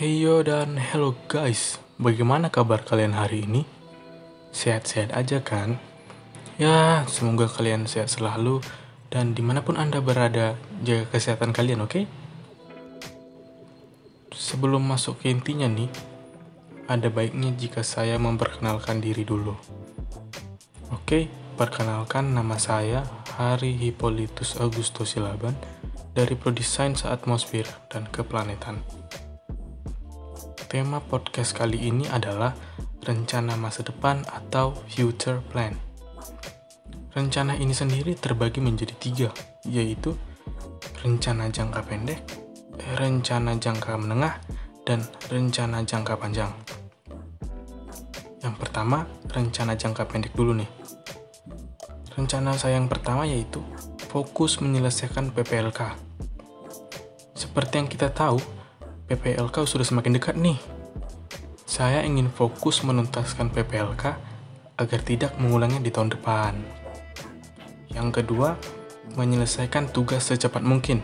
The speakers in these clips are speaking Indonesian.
Heyo dan hello guys, bagaimana kabar kalian hari ini? Sehat-sehat aja kan? Ya, semoga kalian sehat selalu dan di mana pun anda berada, jaga kesehatan kalian, oke? Sebelum masuk ke intinya nih, ada baiknya jika saya memperkenalkan diri dulu. Oke, perkenalkan nama saya Hari Hippolytus Augusto Silaban dari Prodi Sains Atmosfer dan Keplanetan. Tema podcast kali ini adalah rencana masa depan atau future plan. Rencana ini sendiri terbagi menjadi tiga, yaitu rencana jangka pendek, rencana jangka menengah, dan rencana jangka panjang. Yang pertama, rencana jangka pendek dulu nih. Rencana saya yang pertama yaitu fokus menyelesaikan PPLK. Seperti yang kita tahu, PPLK sudah semakin dekat nih. Saya ingin fokus menuntaskan PPLK agar tidak mengulangnya di tahun depan. Yang kedua, menyelesaikan tugas secepat mungkin.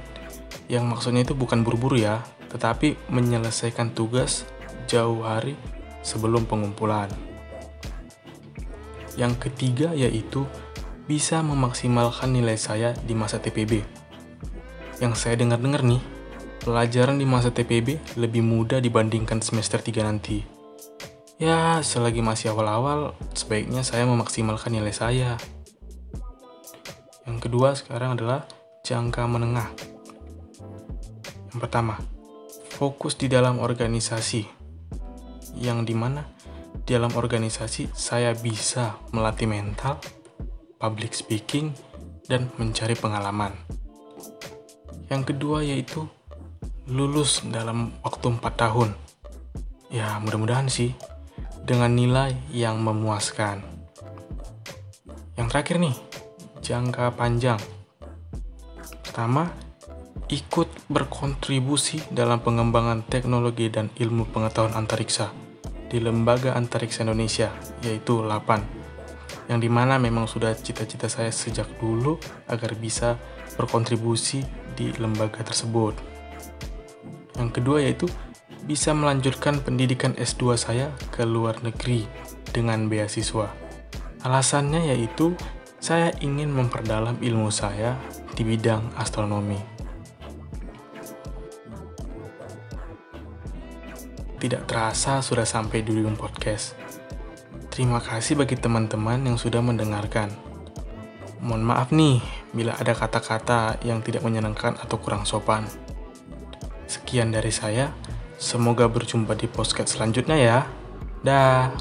Yang maksudnya itu bukan buru-buru ya, tetapi menyelesaikan tugas jauh hari sebelum pengumpulan. Yang ketiga yaitu bisa memaksimalkan nilai saya di masa TPB. Yang saya dengar-dengar nih, pelajaran di masa TPB lebih mudah dibandingkan semester 3 nanti. Ya, selagi masih awal-awal, sebaiknya saya memaksimalkan nilai saya. Yang kedua sekarang adalah jangka menengah. Yang pertama, fokus di dalam organisasi. Yang di mana di dalam organisasi saya bisa melatih mental, public speaking, dan mencari pengalaman. Yang kedua yaitu lulus dalam waktu 4 tahun. Ya, mudah-mudahan sih dengan nilai yang memuaskan. Yang terakhir nih, jangka panjang. Pertama, ikut berkontribusi dalam pengembangan teknologi dan ilmu pengetahuan antariksa di Lembaga Antariksa Indonesia, yaitu LAPAN, yang di mana memang sudah cita-cita saya sejak dulu agar bisa berkontribusi di lembaga tersebut. Yang kedua yaitu bisa melanjutkan pendidikan S2 saya ke luar negeri dengan beasiswa. Alasannya yaitu saya ingin memperdalam ilmu saya di bidang astronomi. Tidak terasa sudah sampai di ujung podcast. Terima kasih bagi teman-teman yang sudah mendengarkan. Mohon maaf nih bila ada kata-kata yang tidak menyenangkan atau kurang sopan sekian dari saya. Semoga berjumpa di podcast selanjutnya ya. Dah.